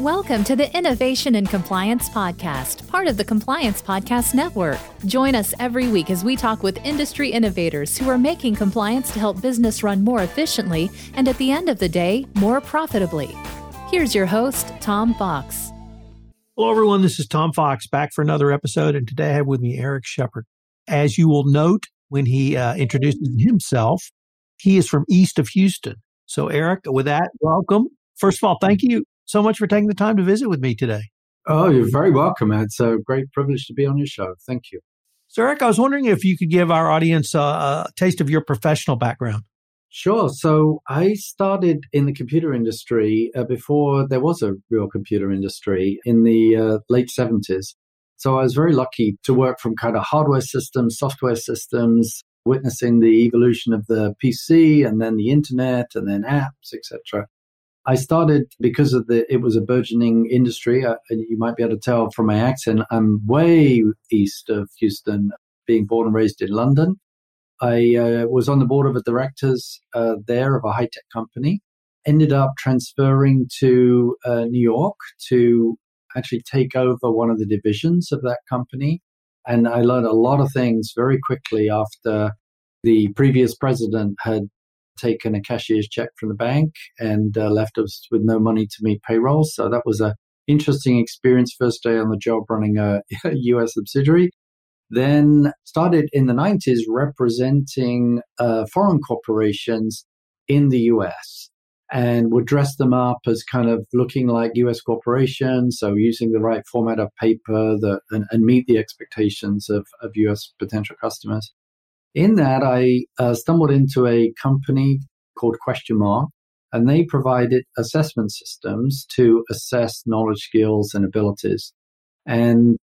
Welcome to the Innovation and Compliance Podcast, part of the Compliance Podcast Network. Join us every week as we talk with industry innovators who are making compliance to help business run more efficiently and at the end of the day, more profitably. Here's your host, Tom Fox. Hello, everyone. This is Tom Fox back for another episode. And today I have with me Eric Shepherd. As you will note when he uh, introduces himself, he is from east of Houston. So, Eric, with that, welcome. First of all, thank you so much for taking the time to visit with me today. Oh, you're very welcome. It's a great privilege to be on your show. Thank you. So, Eric, I was wondering if you could give our audience a, a taste of your professional background. Sure. So, I started in the computer industry uh, before there was a real computer industry in the uh, late 70s. So, I was very lucky to work from kind of hardware systems, software systems, witnessing the evolution of the PC and then the internet and then apps, etc. I started because of the it was a burgeoning industry. Uh, you might be able to tell from my accent. I'm way east of Houston, being born and raised in London. I uh, was on the board of the directors uh, there of a high tech company. Ended up transferring to uh, New York to actually take over one of the divisions of that company. And I learned a lot of things very quickly after the previous president had taken a cashier's check from the bank and uh, left us with no money to meet payroll. So that was a interesting experience. First day on the job running a, US subsidiary. Then started in the 90s representing uh, foreign corporations in the US and would dress them up as kind of looking like US corporations, so using the right format of paper that, and, and meet the expectations of, of US potential customers. In that, I uh, stumbled into a company called Questionmark, and they provided assessment systems to assess knowledge, skills, and abilities. And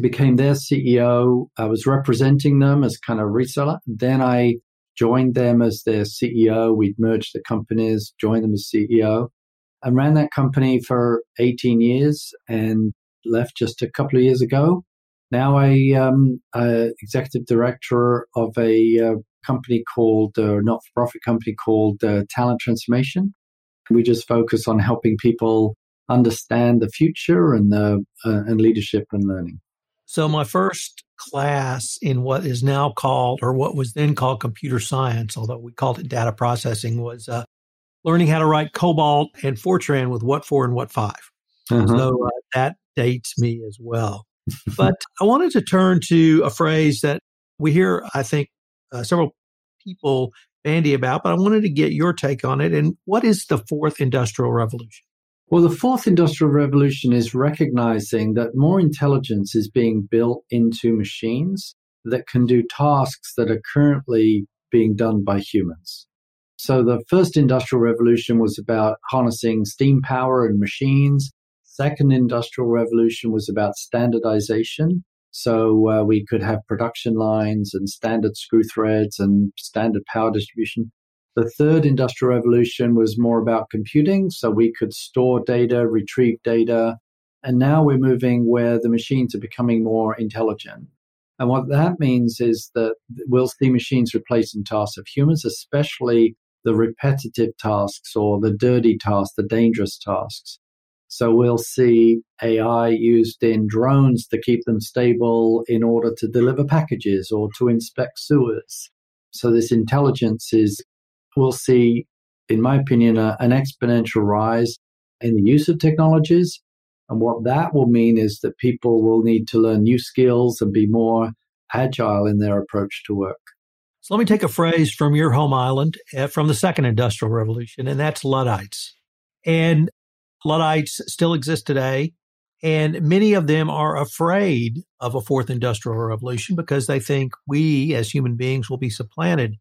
became their CEO. I was representing them as kind of reseller. Then I joined them as their CEO. We'd merged the companies, joined them as CEO, and ran that company for 18 years and left just a couple of years ago. Now I am um, executive director of a uh, company called, uh, not-for-profit company called uh, Talent Transformation. We just focus on helping people understand the future and the uh, and leadership and learning. So my first class in what is now called, or what was then called computer science, although we called it data processing, was uh, learning how to write COBOL and Fortran with WATFOR and WATFIV uh-huh. So uh, that dates me as well but I wanted to turn to a phrase that we hear, I think, uh, several people bandy about, but I wanted to get your take on it. And what is the fourth industrial revolution? Well, the fourth industrial revolution is recognizing that more intelligence is being built into machines that can do tasks that are currently being done by humans. So the first industrial revolution was about harnessing steam power and machines second industrial revolution was about standardization. So uh, we could have production lines and standard screw threads and standard power distribution. The third industrial revolution was more about computing. So we could store data, retrieve data. And now we're moving where the machines are becoming more intelligent. And what that means is that we'll see machines replacing tasks of humans, especially the repetitive tasks or the dirty tasks, the dangerous tasks. So we'll see AI used in drones to keep them stable in order to deliver packages or to inspect sewers. So this intelligence is, we'll see, in my opinion, a, an exponential rise in the use of technologies. And what that will mean is that people will need to learn new skills and be more agile in their approach to work. So let me take a phrase from your home island uh, from the second industrial revolution, and that's Luddites. And Luddites still exist today. And many of them are afraid of a fourth industrial revolution because they think we as human beings will be supplanted.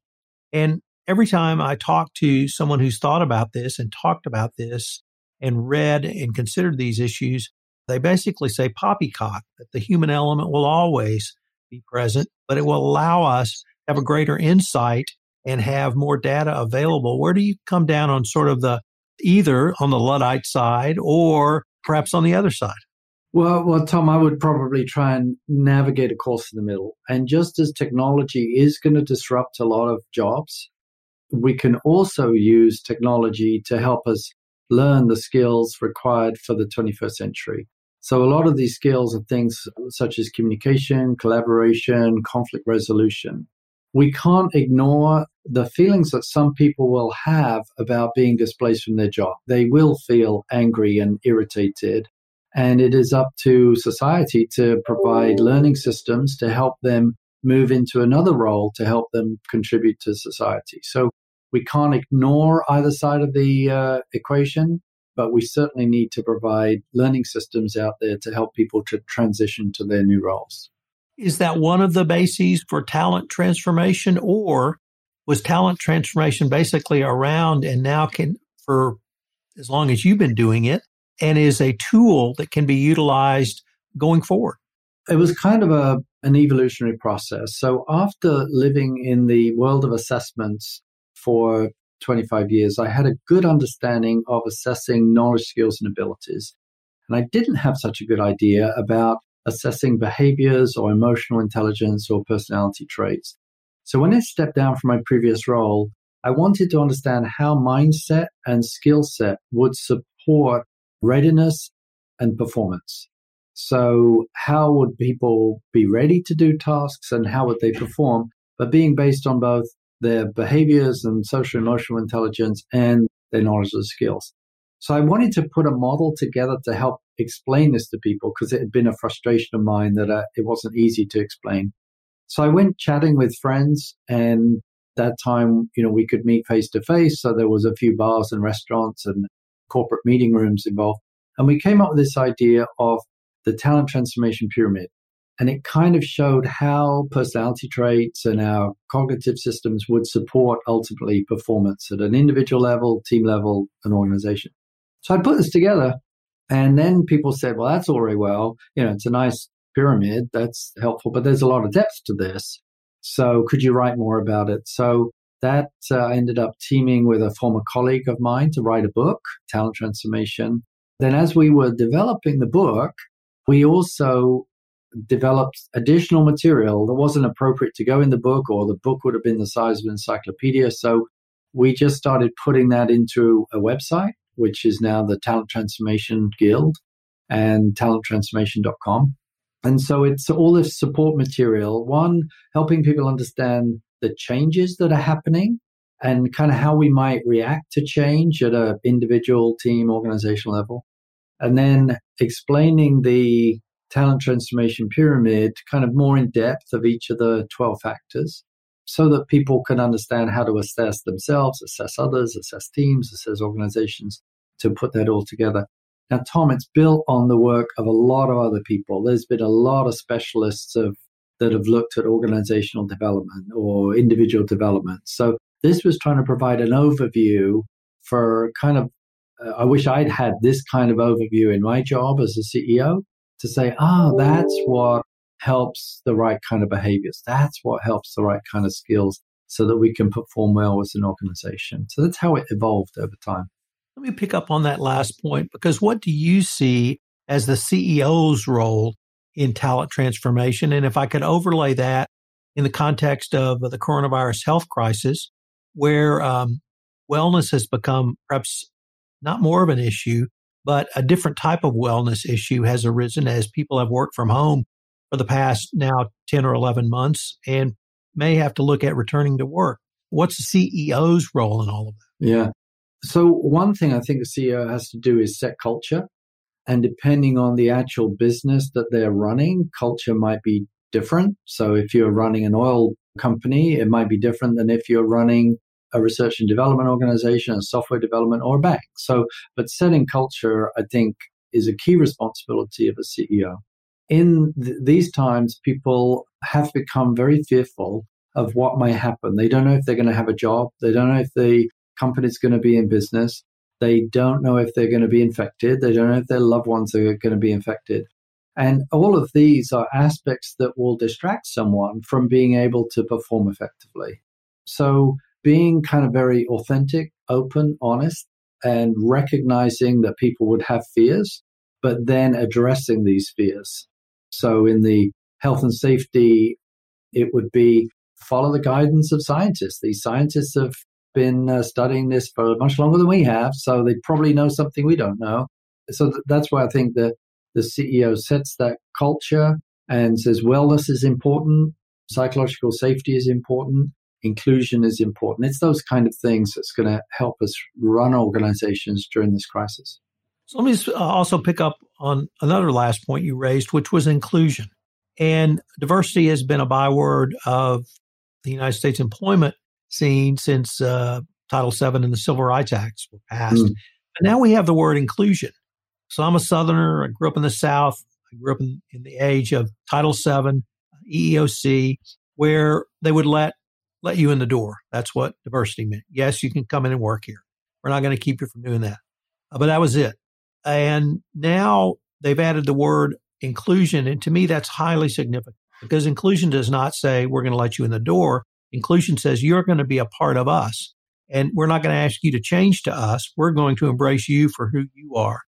And every time I talk to someone who's thought about this and talked about this and read and considered these issues, they basically say poppycock, that the human element will always be present, but it will allow us to have a greater insight and have more data available. Where do you come down on sort of the either on the Luddite side or perhaps on the other side? Well, well, Tom, I would probably try and navigate a course in the middle. And just as technology is going to disrupt a lot of jobs, we can also use technology to help us learn the skills required for the 21st century. So a lot of these skills are things such as communication, collaboration, conflict resolution. We can't ignore the feelings that some people will have about being displaced from their job. They will feel angry and irritated. And it is up to society to provide learning systems to help them move into another role to help them contribute to society. So we can't ignore either side of the uh, equation, but we certainly need to provide learning systems out there to help people to transition to their new roles. Is that one of the bases for talent transformation, or was talent transformation basically around and now can, for as long as you've been doing it, and is a tool that can be utilized going forward? It was kind of a an evolutionary process. So after living in the world of assessments for 25 years, I had a good understanding of assessing knowledge, skills, and abilities. And I didn't have such a good idea about assessing behaviors or emotional intelligence or personality traits. So when I stepped down from my previous role, I wanted to understand how mindset and skill set would support readiness and performance. So, how would people be ready to do tasks and how would they perform? But being based on both their behaviors and social emotional intelligence and their knowledge and skills. So, I wanted to put a model together to help explain this to people because it had been a frustration of mine that uh, it wasn't easy to explain. So, I went chatting with friends and that time, you know, we could meet face to face. So there was a few bars and restaurants and corporate meeting rooms involved. And we came up with this idea of the talent transformation pyramid. And it kind of showed how personality traits and our cognitive systems would support ultimately performance at an individual level, team level, and organization. So I put this together. And then people said, well, that's all very well. You know, it's a nice pyramid. That's helpful, but there's a lot of depth to this. So could you write more about it? So that uh, ended up teaming with a former colleague of mine to write a book, Talent Transformation. Then, as we were developing the book, we also developed additional material that wasn't appropriate to go in the book, or the book would have been the size of an encyclopedia. So we just started putting that into a website, which is now the Talent Transformation Guild and talenttransformation.com. And so it's all this support material, one, helping people understand the changes that are happening and kind of how we might react to change at an individual, team, organizational level and then explaining the talent transformation pyramid kind of more in depth of each of the 12 factors so that people can understand how to assess themselves, assess others, assess teams, assess organizations to put that all together. Now, Tom, it's built on the work of a lot of other people. There's been a lot of specialists of, that have looked at organizational development or individual development. So this was trying to provide an overview for kind of uh, I wish I'd had this kind of overview in my job as a CEO to say, ah, oh, that's what helps the right kind of behaviors. That's what helps the right kind of skills so that we can perform well as an organization. So that's how it evolved over time. Let me pick up on that last point because what do you see as the CEO's role in talent transformation? And if I could overlay that in the context of the coronavirus health crisis, where um, wellness has become perhaps not more of an issue, but a different type of wellness issue has arisen as people have worked from home for the past now 10 or 11 months and may have to look at returning to work. What's the CEO's role in all of that? Yeah. So, one thing I think the CEO has to do is set culture. And depending on the actual business that they're running, culture might be different. So, if you're running an oil company, it might be different than if you're running a research and development organization, a software development, or a bank. So, but setting culture, I think, is a key responsibility of a CEO. In th- these times, people have become very fearful of what may happen. They don't know if they're going to have a job. They don't know if the company's going to be in business. They don't know if they're going to be infected. They don't know if their loved ones are going to be infected. And all of these are aspects that will distract someone from being able to perform effectively. So being kind of very authentic, open, honest, and recognizing that people would have fears, but then addressing these fears. So in the health and safety, it would be follow the guidance of scientists. These scientists have been uh, studying this for much longer than we have, so they probably know something we don't know. So th- that's why I think that the CEO sets that culture and says wellness is important, psychological safety is important, inclusion is important. It's those kind of things that's going to help us run organizations during this crisis. So let me uh, also pick up on another last point you raised, which was inclusion. And diversity has been a byword of the United States employment scene since uh, Title VII and the Civil Rights Acts were passed. Mm. But now we have the word inclusion. So I'm a Southerner. I grew up in the South. I grew up in, in the age of Title VII, EEOC, where they would let let you in the door. That's what diversity meant. Yes, you can come in and work here. We're not going to keep you from doing that. Uh, but that was it. And now they've added the word inclusion. And to me, that's highly significant because inclusion does not say we're going to let you in the door. Inclusion says you're going to be a part of us and we're not going to ask you to change to us. We're going to embrace you for who you are.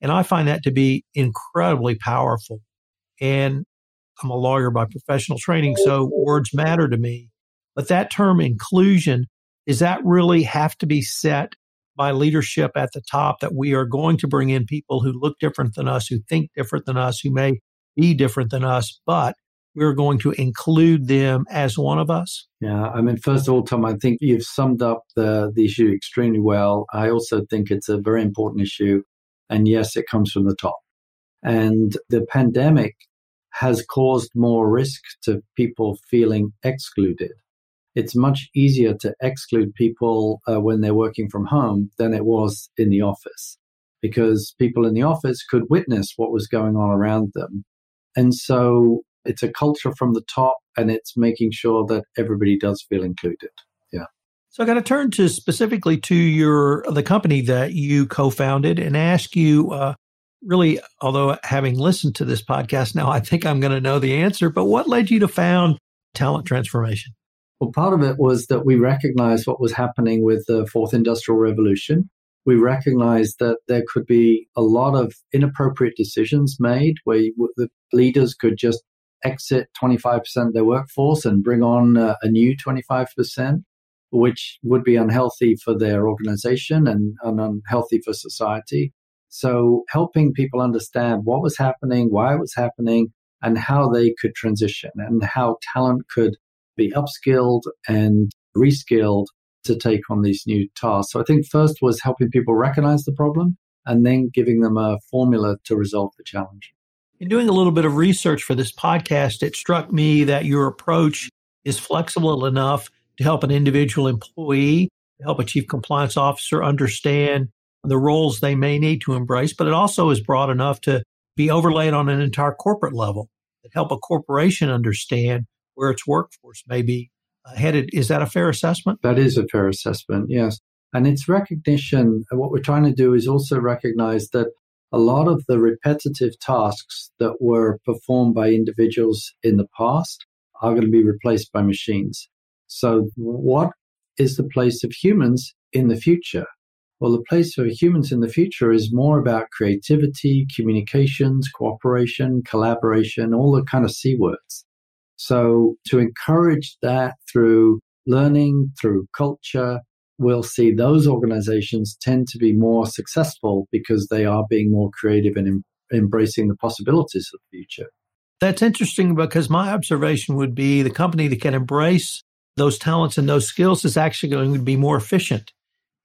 And I find that to be incredibly powerful. And I'm a lawyer by professional training, so words matter to me. But that term inclusion, does that really have to be set by leadership at the top that we are going to bring in people who look different than us, who think different than us, who may be different than us, but we're going to include them as one of us? Yeah, I mean, first of all, Tom, I think you've summed up the, the issue extremely well. I also think it's a very important issue. And yes, it comes from the top. And the pandemic has caused more risk to people feeling excluded. It's much easier to exclude people uh, when they're working from home than it was in the office because people in the office could witness what was going on around them. And so it's a culture from the top and it's making sure that everybody does feel included. Yeah. So I got to turn to specifically to your the company that you co-founded and ask you uh, really although having listened to this podcast now I think I'm going to know the answer but what led you to found Talent Transformation? Well, part of it was that we recognized what was happening with the fourth industrial revolution. We recognized that there could be a lot of inappropriate decisions made where the leaders could just exit 25% of their workforce and bring on uh, a new 25%, which would be unhealthy for their organization and, and unhealthy for society. So, helping people understand what was happening, why it was happening, and how they could transition and how talent could be upskilled and reskilled to take on these new tasks. So, I think first was helping people recognize the problem and then giving them a formula to resolve the challenge. In doing a little bit of research for this podcast, it struck me that your approach is flexible enough to help an individual employee, to help a chief compliance officer understand the roles they may need to embrace, but it also is broad enough to be overlaid on an entire corporate level that help a corporation understand where its workforce may be uh, headed. Is that a fair assessment? That is a fair assessment, yes. And it's recognition. What we're trying to do is also recognize that a lot of the repetitive tasks that were performed by individuals in the past are going to be replaced by machines. So, what is the place of humans in the future? Well, the place for humans in the future is more about creativity, communications, cooperation, collaboration, all the kind of C words. So, to encourage that through learning, through culture, we'll see those organizations tend to be more successful because they are being more creative and em- embracing the possibilities of the future. That's interesting because my observation would be the company that can embrace those talents and those skills is actually going to be more efficient.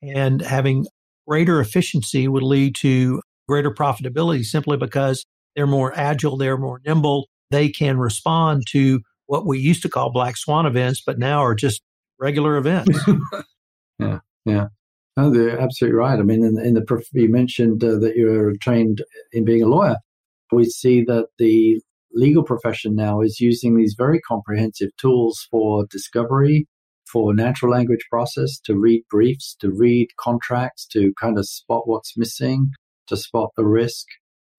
And having greater efficiency would lead to greater profitability simply because they're more agile, they're more nimble, they can respond to what we used to call black swan events, but now are just regular events. Yeah, yeah. No, they're absolutely right. I mean, in, in the you mentioned uh, that you're trained in being a lawyer. We see that the legal profession now is using these very comprehensive tools for discovery, for natural language process, to read briefs, to read contracts, to kind of spot what's missing, to spot the risk.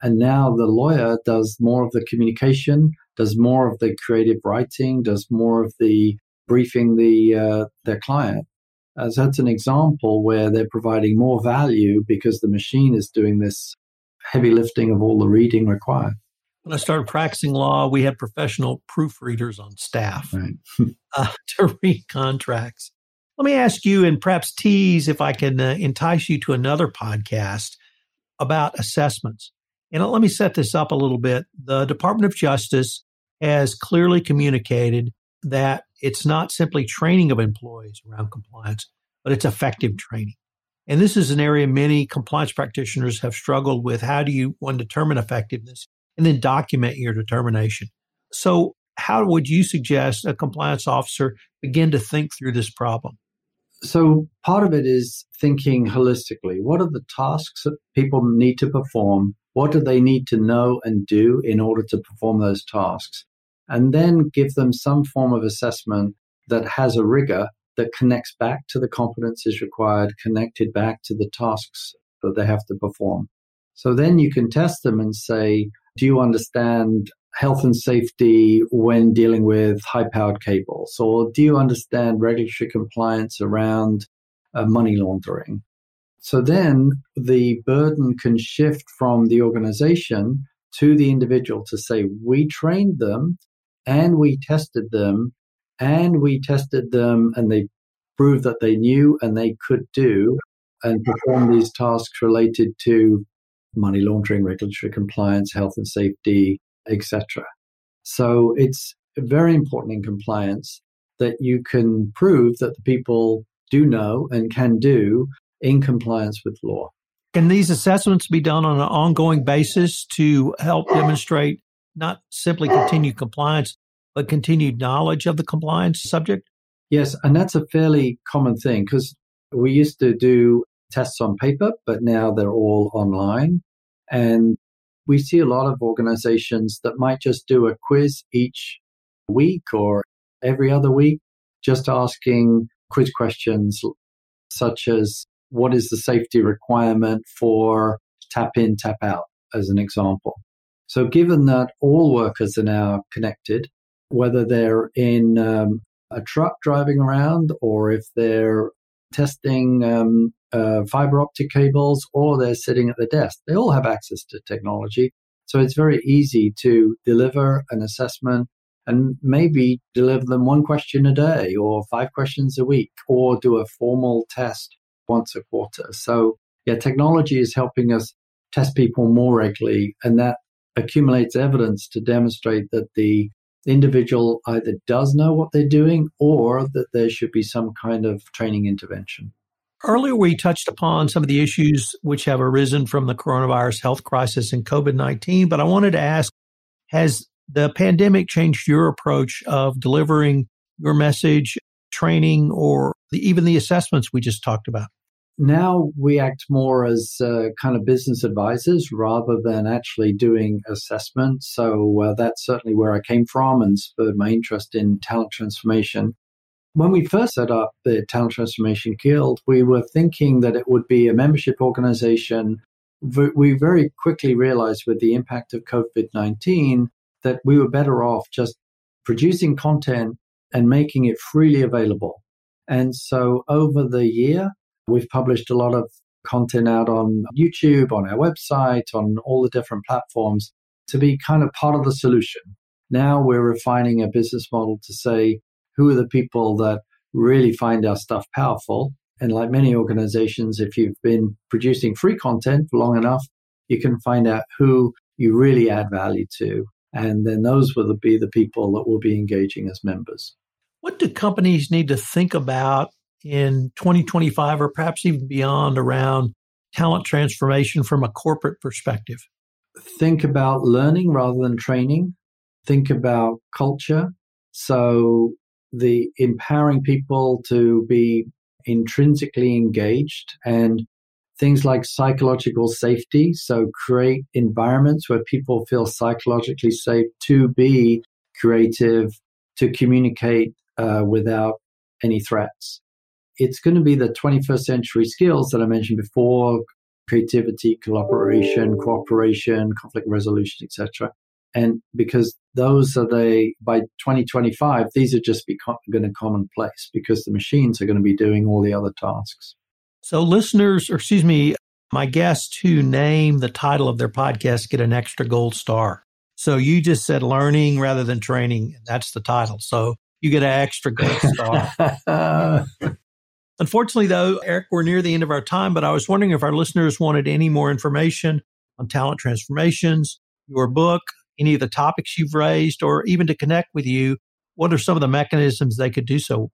And now the lawyer does more of the communication, does more of the creative writing, does more of the briefing the uh, their client as that's an example where they're providing more value because the machine is doing this heavy lifting of all the reading required. When I started practicing law, we had professional proofreaders on staff right. uh, to read contracts. Let me ask you and perhaps tease if I can uh, entice you to another podcast about assessments. And let me set this up a little bit. The Department of Justice has clearly communicated that it's not simply training of employees around compliance, but it's effective training. And this is an area many compliance practitioners have struggled with. How do you one determine effectiveness and then document your determination? So, how would you suggest a compliance officer begin to think through this problem? So, part of it is thinking holistically. What are the tasks that people need to perform? What do they need to know and do in order to perform those tasks? And then give them some form of assessment that has a rigor that connects back to the competencies required, connected back to the tasks that they have to perform. So then you can test them and say, do you understand health and safety when dealing with high powered cables? Or do you understand regulatory compliance around uh, money laundering? So then the burden can shift from the organization to the individual to say, we trained them and we tested them and we tested them and they proved that they knew and they could do and perform these tasks related to money laundering, regulatory compliance, health and safety, etc. So it's very important in compliance that you can prove that the people do know and can do in compliance with law. Can these assessments be done on an ongoing basis to help demonstrate not simply continued compliance, but continued knowledge of the compliance subject? Yes, and that's a fairly common thing because we used to do tests on paper, but now they're all online. And we see a lot of organizations that might just do a quiz each week or every other week, just asking quiz questions such as what is the safety requirement for tap in, tap out, as an example. So, given that all workers are now connected, whether they're in um, a truck driving around or if they're testing um, uh, fiber optic cables or they're sitting at the desk. They all have access to technology. So it's very easy to deliver an assessment and maybe deliver them one question a day or five questions a week or do a formal test once a quarter. So, yeah, technology is helping us test people more regularly, and that accumulates evidence to demonstrate that the individual either does know what they're doing or that there should be some kind of training intervention. Earlier, we touched upon some of the issues which have arisen from the coronavirus health crisis and COVID 19, but I wanted to ask Has the pandemic changed your approach of delivering your message, training, or the, even the assessments we just talked about? Now we act more as uh, kind of business advisors rather than actually doing assessment. So uh, that's certainly where I came from and spurred my interest in talent transformation. When we first set up the Talent Transformation Guild, we were thinking that it would be a membership organization. We very quickly realized with the impact of COVID 19 that we were better off just producing content and making it freely available. And so over the year, We've published a lot of content out on YouTube, on our website, on all the different platforms to be kind of part of the solution. Now we're refining a business model to say who are the people that really find our stuff powerful. And like many organizations, if you've been producing free content for long enough, you can find out who you really add value to. And then those will be the people that will be engaging as members. What do companies need to think about in 2025 or perhaps even beyond around talent transformation from a corporate perspective? Think about learning rather than training. Think about culture. So, the empowering people to be intrinsically engaged and things like psychological safety. So, create environments where people feel psychologically safe to be creative, to communicate uh, without any threats it's going to be the 21st century skills that I mentioned before creativity, collaboration, cooperation, conflict resolution, etc. And because those are the, by 2025, these are just be going to commonplace because the machines are going to be doing all the other tasks. So, listeners, or excuse me, my guests who name the title of their podcast get an extra gold star. So, you just said learning rather than training. That's the title. So, you get an extra gold star. Unfortunately, though, Eric, we're near the end of our time, but I was wondering if our listeners wanted any more information on talent transformations, your book, any of the topics you've raised, or even to connect with you, what are some of the mechanisms they could do so?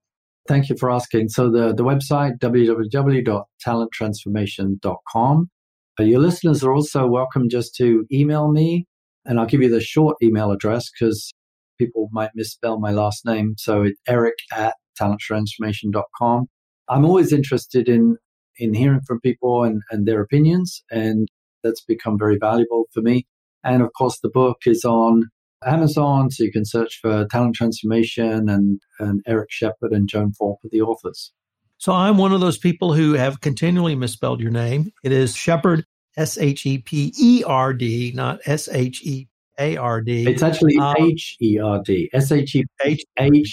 Thank you for asking. So the, the website, www.talenttransformation.com. Uh, your listeners are also welcome just to email me, and I'll give you the short email address because people might misspell my last name. So it's eric at talenttransformation.com. I'm always interested in in hearing from people and, and their opinions, and that's become very valuable for me. And of course, the book is on Amazon, so you can search for Talent Transformation and, and Eric Shepherd and Joan Phaup are the authors. So I'm one of those people who have continually misspelled your name. It is Shepherd, S H E P E R D, not S H E A R D. It's actually um, H E R D, S H E H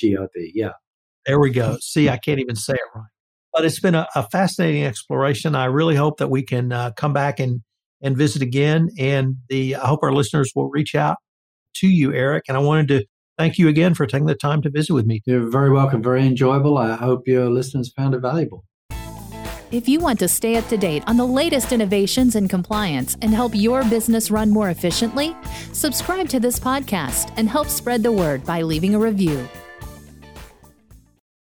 E R D. Yeah. There we go. See, I can't even say it right. But it's been a, a fascinating exploration. I really hope that we can uh, come back and and visit again. And the I hope our listeners will reach out to you, Eric. And I wanted to thank you again for taking the time to visit with me. You're very welcome. Very enjoyable. I hope your listeners found it valuable. If you want to stay up to date on the latest innovations in compliance and help your business run more efficiently, subscribe to this podcast and help spread the word by leaving a review.